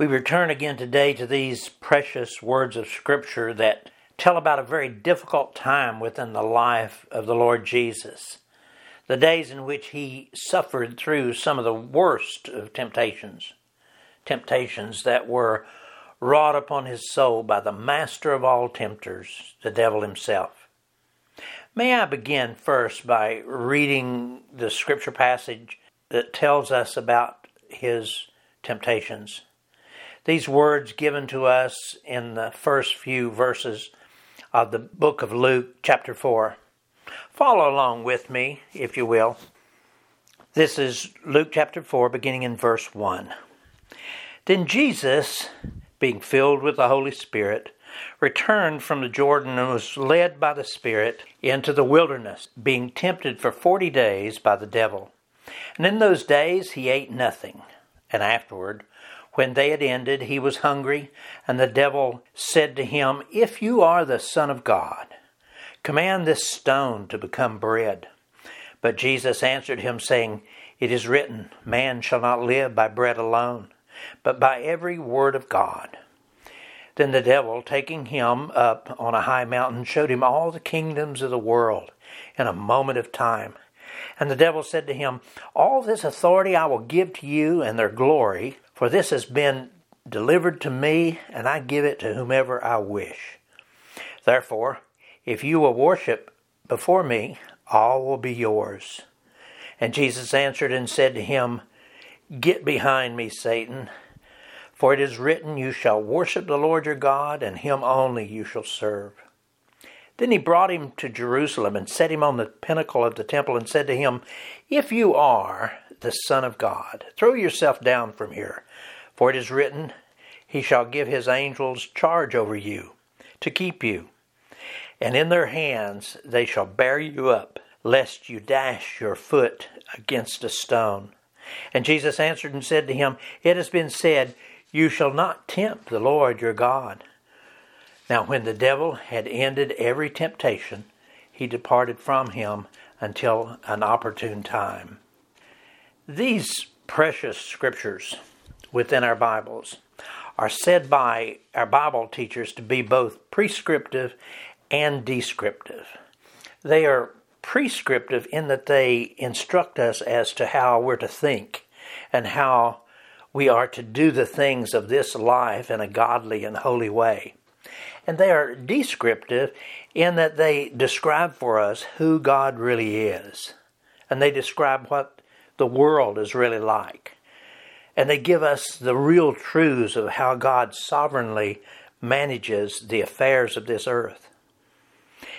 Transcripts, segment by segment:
We return again today to these precious words of Scripture that tell about a very difficult time within the life of the Lord Jesus. The days in which he suffered through some of the worst of temptations, temptations that were wrought upon his soul by the master of all tempters, the devil himself. May I begin first by reading the scripture passage that tells us about his temptations. These words given to us in the first few verses of the book of Luke, chapter 4. Follow along with me, if you will. This is Luke chapter 4, beginning in verse 1. Then Jesus, being filled with the Holy Spirit, returned from the Jordan and was led by the Spirit into the wilderness, being tempted for forty days by the devil. And in those days he ate nothing, and afterward when they had ended, he was hungry, and the devil said to him, If you are the Son of God, command this stone to become bread. But Jesus answered him, saying, It is written, Man shall not live by bread alone, but by every word of God. Then the devil, taking him up on a high mountain, showed him all the kingdoms of the world in a moment of time. And the devil said to him, All this authority I will give to you and their glory, for this has been delivered to me, and I give it to whomever I wish. Therefore, if you will worship before me, all will be yours. And Jesus answered and said to him, Get behind me, Satan, for it is written, You shall worship the Lord your God, and him only you shall serve. Then he brought him to Jerusalem and set him on the pinnacle of the temple and said to him, If you are the Son of God, throw yourself down from here. For it is written, He shall give His angels charge over you, to keep you. And in their hands they shall bear you up, lest you dash your foot against a stone. And Jesus answered and said to him, It has been said, You shall not tempt the Lord your God. Now, when the devil had ended every temptation, he departed from him until an opportune time. These precious scriptures within our Bibles are said by our Bible teachers to be both prescriptive and descriptive. They are prescriptive in that they instruct us as to how we're to think and how we are to do the things of this life in a godly and holy way. And they are descriptive in that they describe for us who God really is. And they describe what the world is really like and they give us the real truths of how God sovereignly manages the affairs of this earth.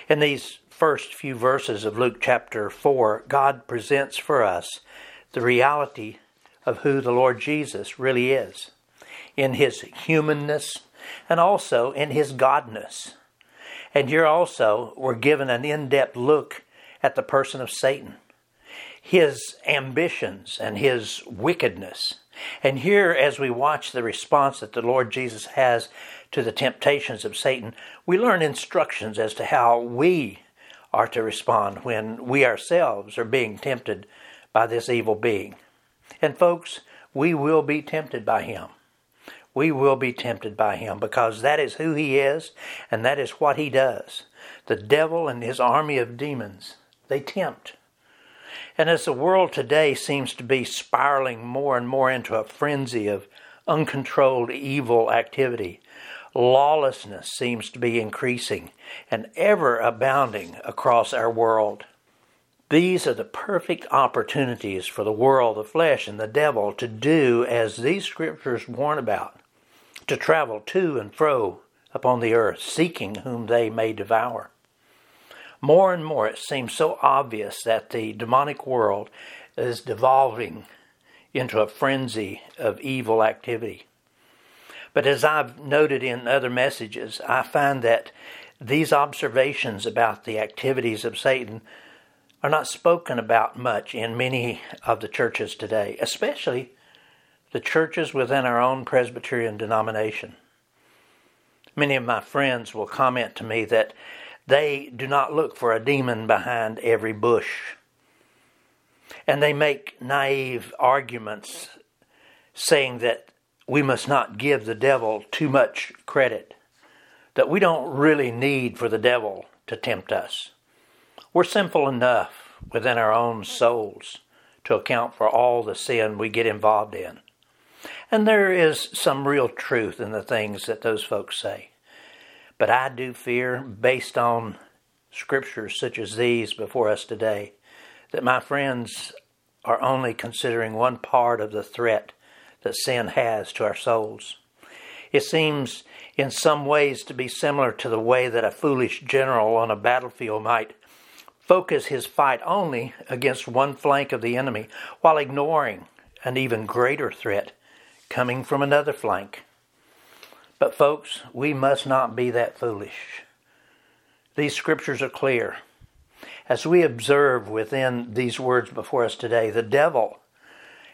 In these first few verses of Luke chapter 4, God presents for us the reality of who the Lord Jesus really is in his humanness and also in his godness. And here also we're given an in depth look at the person of Satan, his ambitions and his wickedness and here, as we watch the response that the Lord Jesus has to the temptations of Satan, we learn instructions as to how we are to respond when we ourselves are being tempted by this evil being. And, folks, we will be tempted by him. We will be tempted by him because that is who he is and that is what he does. The devil and his army of demons, they tempt. And as the world today seems to be spiraling more and more into a frenzy of uncontrolled evil activity, lawlessness seems to be increasing and ever abounding across our world. These are the perfect opportunities for the world, the flesh, and the devil to do as these scriptures warn about to travel to and fro upon the earth, seeking whom they may devour. More and more, it seems so obvious that the demonic world is devolving into a frenzy of evil activity. But as I've noted in other messages, I find that these observations about the activities of Satan are not spoken about much in many of the churches today, especially the churches within our own Presbyterian denomination. Many of my friends will comment to me that they do not look for a demon behind every bush. And they make naive arguments saying that we must not give the devil too much credit, that we don't really need for the devil to tempt us. We're sinful enough within our own souls to account for all the sin we get involved in. And there is some real truth in the things that those folks say. But I do fear, based on scriptures such as these before us today, that my friends are only considering one part of the threat that sin has to our souls. It seems in some ways to be similar to the way that a foolish general on a battlefield might focus his fight only against one flank of the enemy while ignoring an even greater threat coming from another flank. But, folks, we must not be that foolish. These scriptures are clear. As we observe within these words before us today, the devil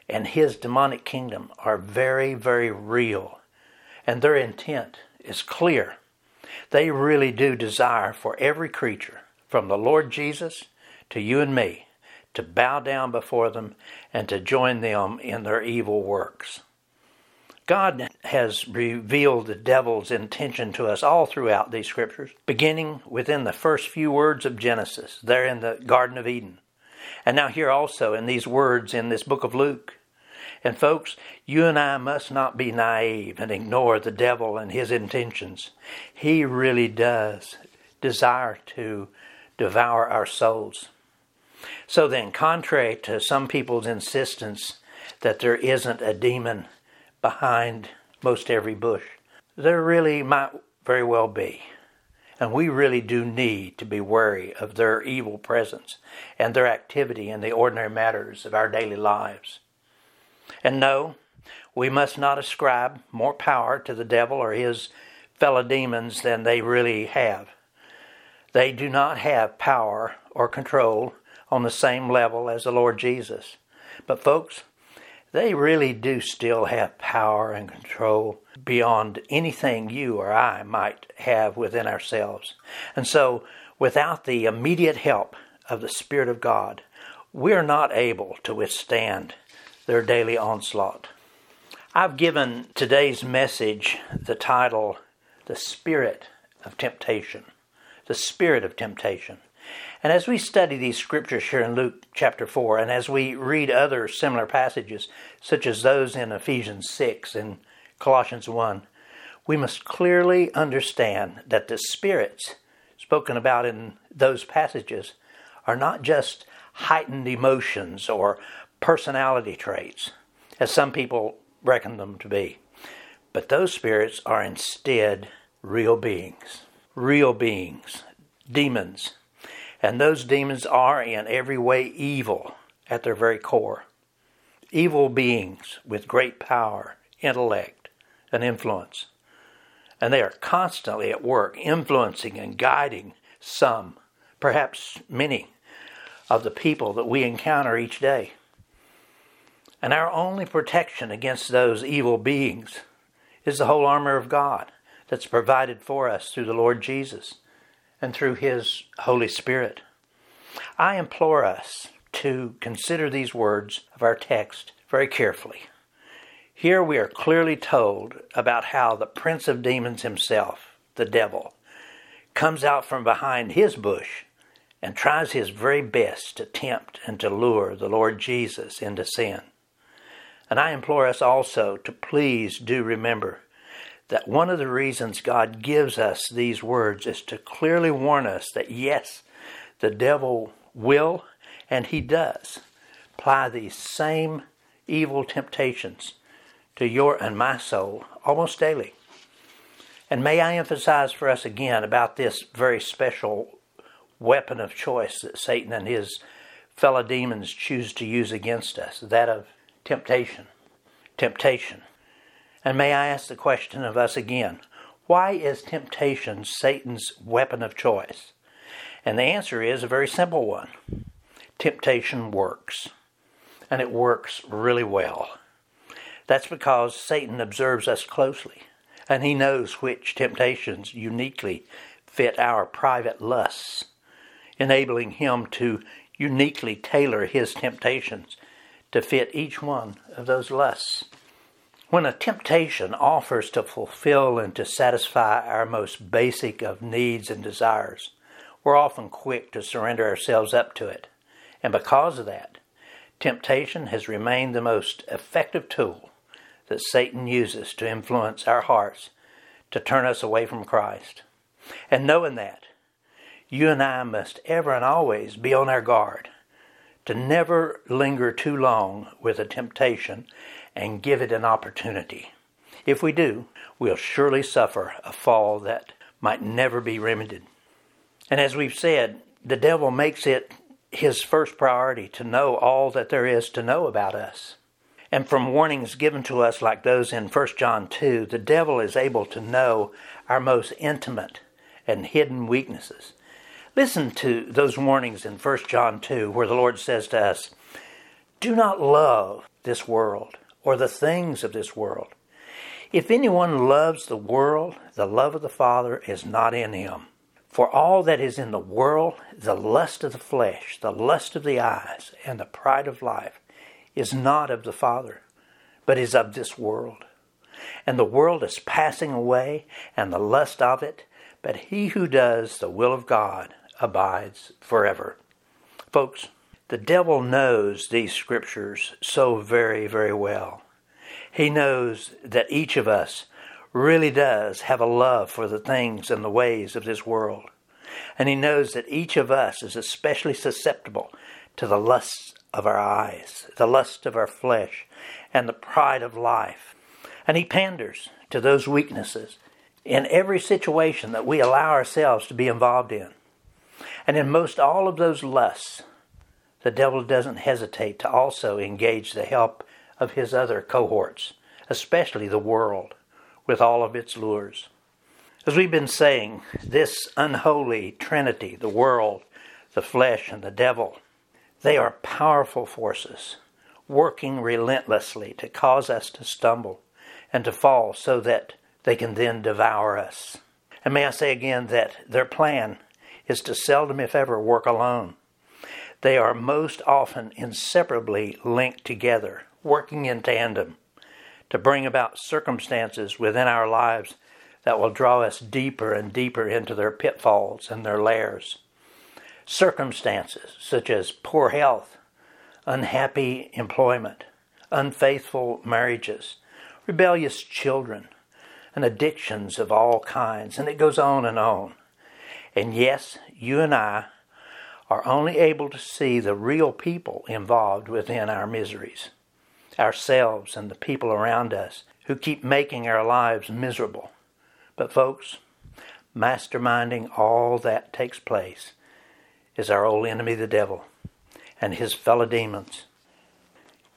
and his demonic kingdom are very, very real, and their intent is clear. They really do desire for every creature, from the Lord Jesus to you and me, to bow down before them and to join them in their evil works. God has revealed the devil's intention to us all throughout these scriptures, beginning within the first few words of Genesis, there in the Garden of Eden. And now, here also in these words in this book of Luke. And folks, you and I must not be naive and ignore the devil and his intentions. He really does desire to devour our souls. So then, contrary to some people's insistence that there isn't a demon behind most every bush, there really might very well be. And we really do need to be wary of their evil presence and their activity in the ordinary matters of our daily lives. And no, we must not ascribe more power to the devil or his fellow demons than they really have. They do not have power or control on the same level as the Lord Jesus. But, folks, they really do still have power and control beyond anything you or I might have within ourselves. And so, without the immediate help of the Spirit of God, we're not able to withstand their daily onslaught. I've given today's message the title, The Spirit of Temptation. The Spirit of Temptation. And as we study these scriptures here in Luke chapter 4, and as we read other similar passages, such as those in Ephesians 6 and Colossians 1, we must clearly understand that the spirits spoken about in those passages are not just heightened emotions or personality traits, as some people reckon them to be. But those spirits are instead real beings, real beings, demons. And those demons are in every way evil at their very core. Evil beings with great power, intellect, and influence. And they are constantly at work influencing and guiding some, perhaps many, of the people that we encounter each day. And our only protection against those evil beings is the whole armor of God that's provided for us through the Lord Jesus and through His Holy Spirit. I implore us to consider these words of our text very carefully. Here we are clearly told about how the prince of demons himself, the devil, comes out from behind his bush and tries his very best to tempt and to lure the Lord Jesus into sin. And I implore us also to please do remember that one of the reasons God gives us these words is to clearly warn us that yes, the devil will, and he does, apply these same evil temptations to your and my soul almost daily. And may I emphasize for us again about this very special weapon of choice that Satan and his fellow demons choose to use against us that of temptation. Temptation. And may I ask the question of us again why is temptation Satan's weapon of choice? And the answer is a very simple one temptation works. And it works really well. That's because Satan observes us closely, and he knows which temptations uniquely fit our private lusts, enabling him to uniquely tailor his temptations to fit each one of those lusts. When a temptation offers to fulfill and to satisfy our most basic of needs and desires, we're often quick to surrender ourselves up to it. And because of that, temptation has remained the most effective tool that Satan uses to influence our hearts to turn us away from Christ. And knowing that, you and I must ever and always be on our guard to never linger too long with a temptation and give it an opportunity. If we do, we'll surely suffer a fall that might never be remedied. And as we've said, the devil makes it his first priority to know all that there is to know about us. And from warnings given to us like those in 1 John 2, the devil is able to know our most intimate and hidden weaknesses. Listen to those warnings in 1 John 2, where the Lord says to us, Do not love this world or the things of this world. If anyone loves the world, the love of the Father is not in him. For all that is in the world, the lust of the flesh, the lust of the eyes, and the pride of life, is not of the Father, but is of this world. And the world is passing away, and the lust of it, but he who does the will of God abides forever. Folks, the devil knows these scriptures so very, very well. He knows that each of us really does have a love for the things and the ways of this world. And he knows that each of us is especially susceptible to the lusts of our eyes, the lust of our flesh, and the pride of life. And he panders to those weaknesses in every situation that we allow ourselves to be involved in. And in most all of those lusts, the devil doesn't hesitate to also engage the help of his other cohorts, especially the world, with all of its lures. As we've been saying, this unholy trinity, the world, the flesh, and the devil, they are powerful forces working relentlessly to cause us to stumble and to fall so that they can then devour us. And may I say again that their plan is to seldom, if ever, work alone. They are most often inseparably linked together, working in tandem to bring about circumstances within our lives that will draw us deeper and deeper into their pitfalls and their lairs. Circumstances such as poor health, unhappy employment, unfaithful marriages, rebellious children, and addictions of all kinds, and it goes on and on. And yes, you and I are only able to see the real people involved within our miseries, ourselves and the people around us who keep making our lives miserable. But, folks, masterminding all that takes place is our old enemy, the devil, and his fellow demons.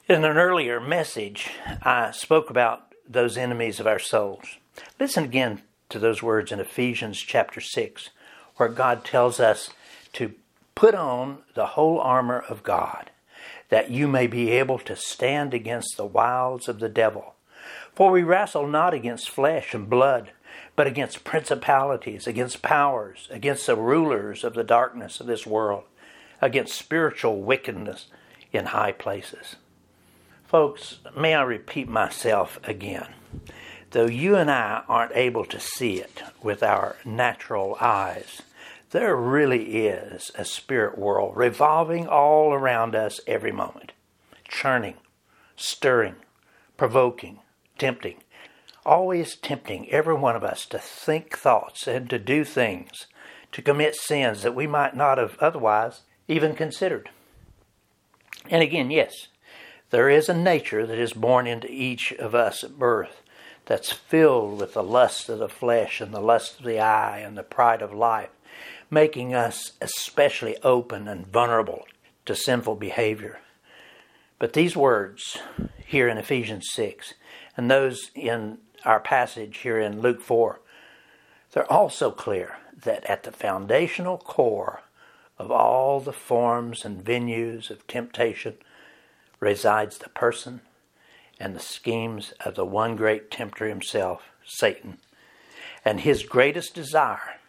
In an earlier message, I spoke about those enemies of our souls. Listen again to those words in Ephesians chapter 6 where God tells us to put on the whole armor of God, that you may be able to stand against the wiles of the devil. For we wrestle not against flesh and blood, but against principalities, against powers, against the rulers of the darkness of this world, against spiritual wickedness in high places. Folks, may I repeat myself again. Though you and I aren't able to see it with our natural eyes, there really is a spirit world revolving all around us every moment, churning, stirring, provoking, tempting, always tempting every one of us to think thoughts and to do things, to commit sins that we might not have otherwise even considered. And again, yes, there is a nature that is born into each of us at birth that's filled with the lust of the flesh and the lust of the eye and the pride of life, making us especially open and vulnerable to sinful behavior. But these words here in Ephesians 6 and those in our passage here in Luke 4, they're also clear that at the foundational core of all the forms and venues of temptation resides the person and the schemes of the one great tempter himself, Satan. And his greatest desire,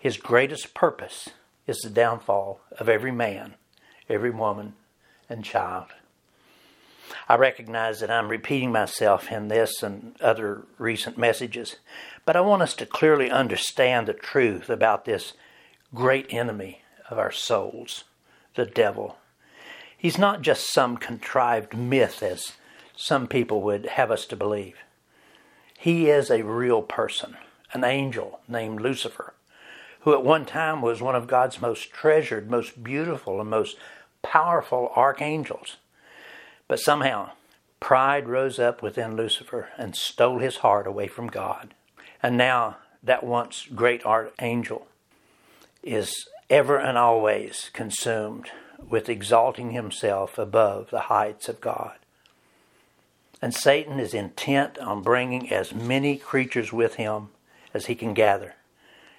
his greatest purpose, is the downfall of every man, every woman, and child. I recognize that I'm repeating myself in this and other recent messages, but I want us to clearly understand the truth about this great enemy of our souls, the devil. He's not just some contrived myth, as some people would have us to believe. He is a real person, an angel named Lucifer, who at one time was one of God's most treasured, most beautiful, and most powerful archangels. But somehow, pride rose up within Lucifer and stole his heart away from God. And now, that once great archangel is ever and always consumed with exalting himself above the heights of God. And Satan is intent on bringing as many creatures with him as he can gather.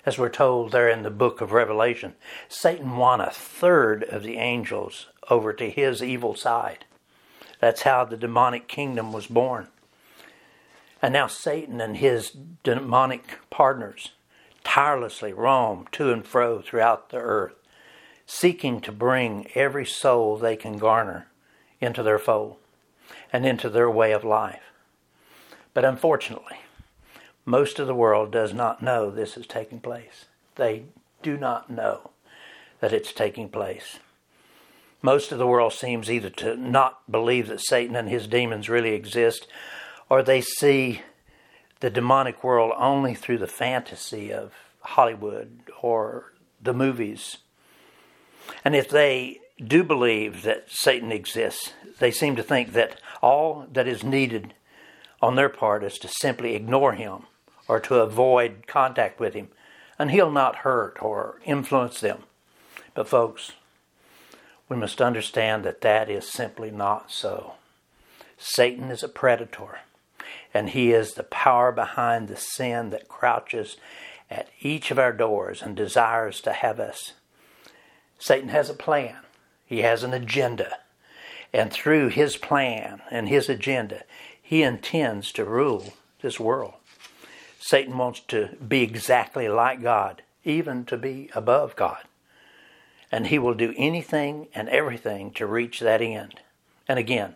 As we're told there in the book of Revelation, Satan won a third of the angels over to his evil side. That's how the demonic kingdom was born. And now Satan and his demonic partners tirelessly roam to and fro throughout the earth, seeking to bring every soul they can garner into their fold and into their way of life. But unfortunately, most of the world does not know this is taking place. They do not know that it's taking place most of the world seems either to not believe that Satan and his demons really exist, or they see the demonic world only through the fantasy of Hollywood or the movies. And if they do believe that Satan exists, they seem to think that all that is needed on their part is to simply ignore him or to avoid contact with him, and he'll not hurt or influence them. But, folks, we must understand that that is simply not so. Satan is a predator, and he is the power behind the sin that crouches at each of our doors and desires to have us. Satan has a plan, he has an agenda, and through his plan and his agenda, he intends to rule this world. Satan wants to be exactly like God, even to be above God and he will do anything and everything to reach that end. And again,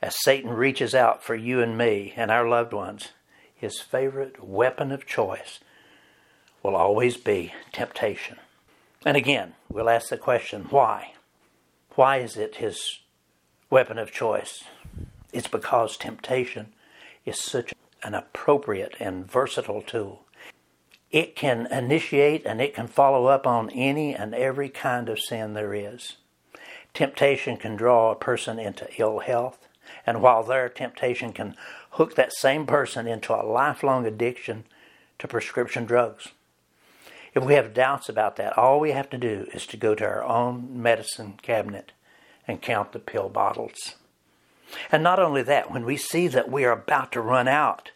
as Satan reaches out for you and me and our loved ones, his favorite weapon of choice will always be temptation. And again, we'll ask the question why? Why is it his weapon of choice? It's because temptation is such an appropriate and versatile tool it can initiate and it can follow up on any and every kind of sin there is. Temptation can draw a person into ill health, and while there, temptation can hook that same person into a lifelong addiction to prescription drugs. If we have doubts about that, all we have to do is to go to our own medicine cabinet and count the pill bottles. And not only that, when we see that we are about to run out,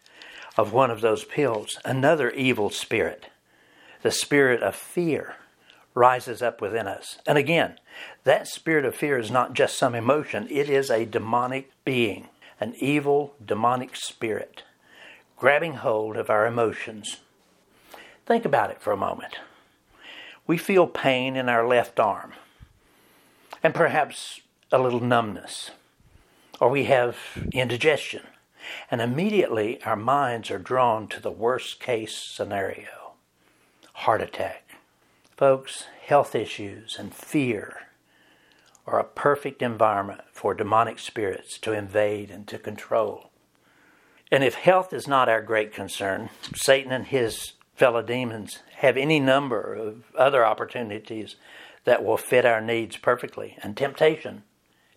of one of those pills, another evil spirit, the spirit of fear, rises up within us. And again, that spirit of fear is not just some emotion, it is a demonic being, an evil demonic spirit, grabbing hold of our emotions. Think about it for a moment. We feel pain in our left arm, and perhaps a little numbness, or we have indigestion and immediately our minds are drawn to the worst case scenario heart attack. Folks, health issues and fear are a perfect environment for demonic spirits to invade and to control. And if health is not our great concern, Satan and his fellow demons have any number of other opportunities that will fit our needs perfectly. And temptation,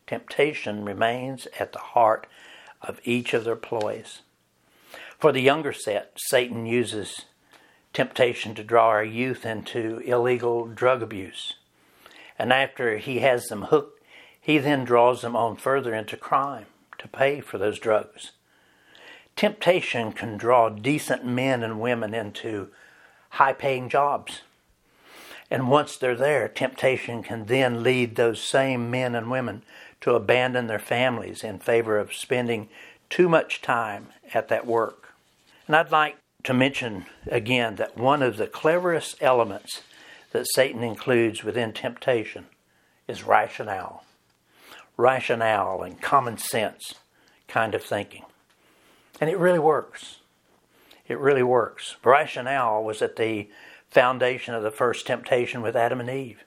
temptation remains at the heart of each of their ploys. For the younger set, Satan uses temptation to draw our youth into illegal drug abuse. And after he has them hooked, he then draws them on further into crime to pay for those drugs. Temptation can draw decent men and women into high paying jobs. And once they're there, temptation can then lead those same men and women to abandon their families in favor of spending too much time at that work. And I'd like to mention again that one of the cleverest elements that Satan includes within temptation is rationale. rationale and common sense kind of thinking. And it really works. It really works. Rationale was at the foundation of the first temptation with Adam and Eve.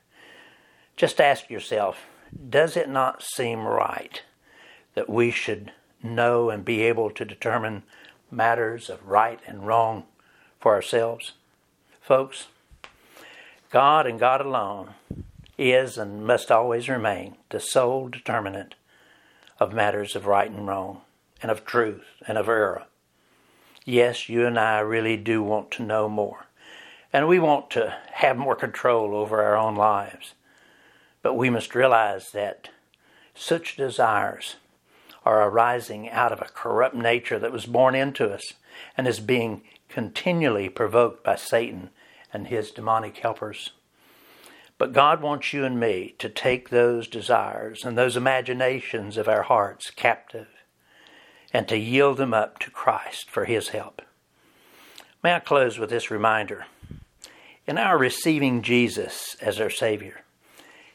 Just ask yourself does it not seem right that we should know and be able to determine matters of right and wrong for ourselves? Folks, God and God alone is and must always remain the sole determinant of matters of right and wrong, and of truth and of error. Yes, you and I really do want to know more, and we want to have more control over our own lives. But we must realize that such desires are arising out of a corrupt nature that was born into us and is being continually provoked by Satan and his demonic helpers. But God wants you and me to take those desires and those imaginations of our hearts captive and to yield them up to Christ for His help. May I close with this reminder? In our receiving Jesus as our Savior,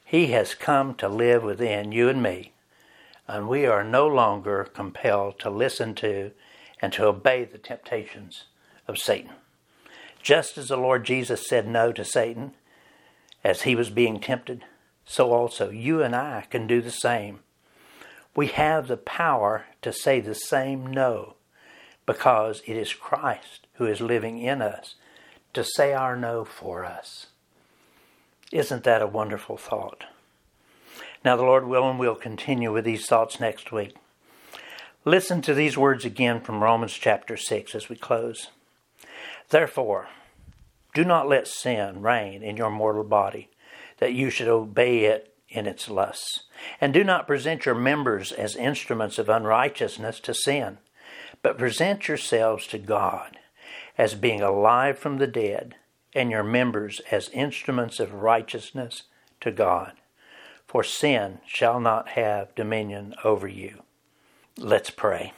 He has come to live within you and me, and we are no longer compelled to listen to and to obey the temptations of Satan. Just as the Lord Jesus said no to Satan, as he was being tempted, so also you and I can do the same. We have the power to say the same no because it is Christ who is living in us to say our no for us. Isn't that a wonderful thought? Now, the Lord willing, we'll continue with these thoughts next week. Listen to these words again from Romans chapter 6 as we close. Therefore, do not let sin reign in your mortal body, that you should obey it in its lusts. And do not present your members as instruments of unrighteousness to sin, but present yourselves to God as being alive from the dead, and your members as instruments of righteousness to God. For sin shall not have dominion over you. Let's pray.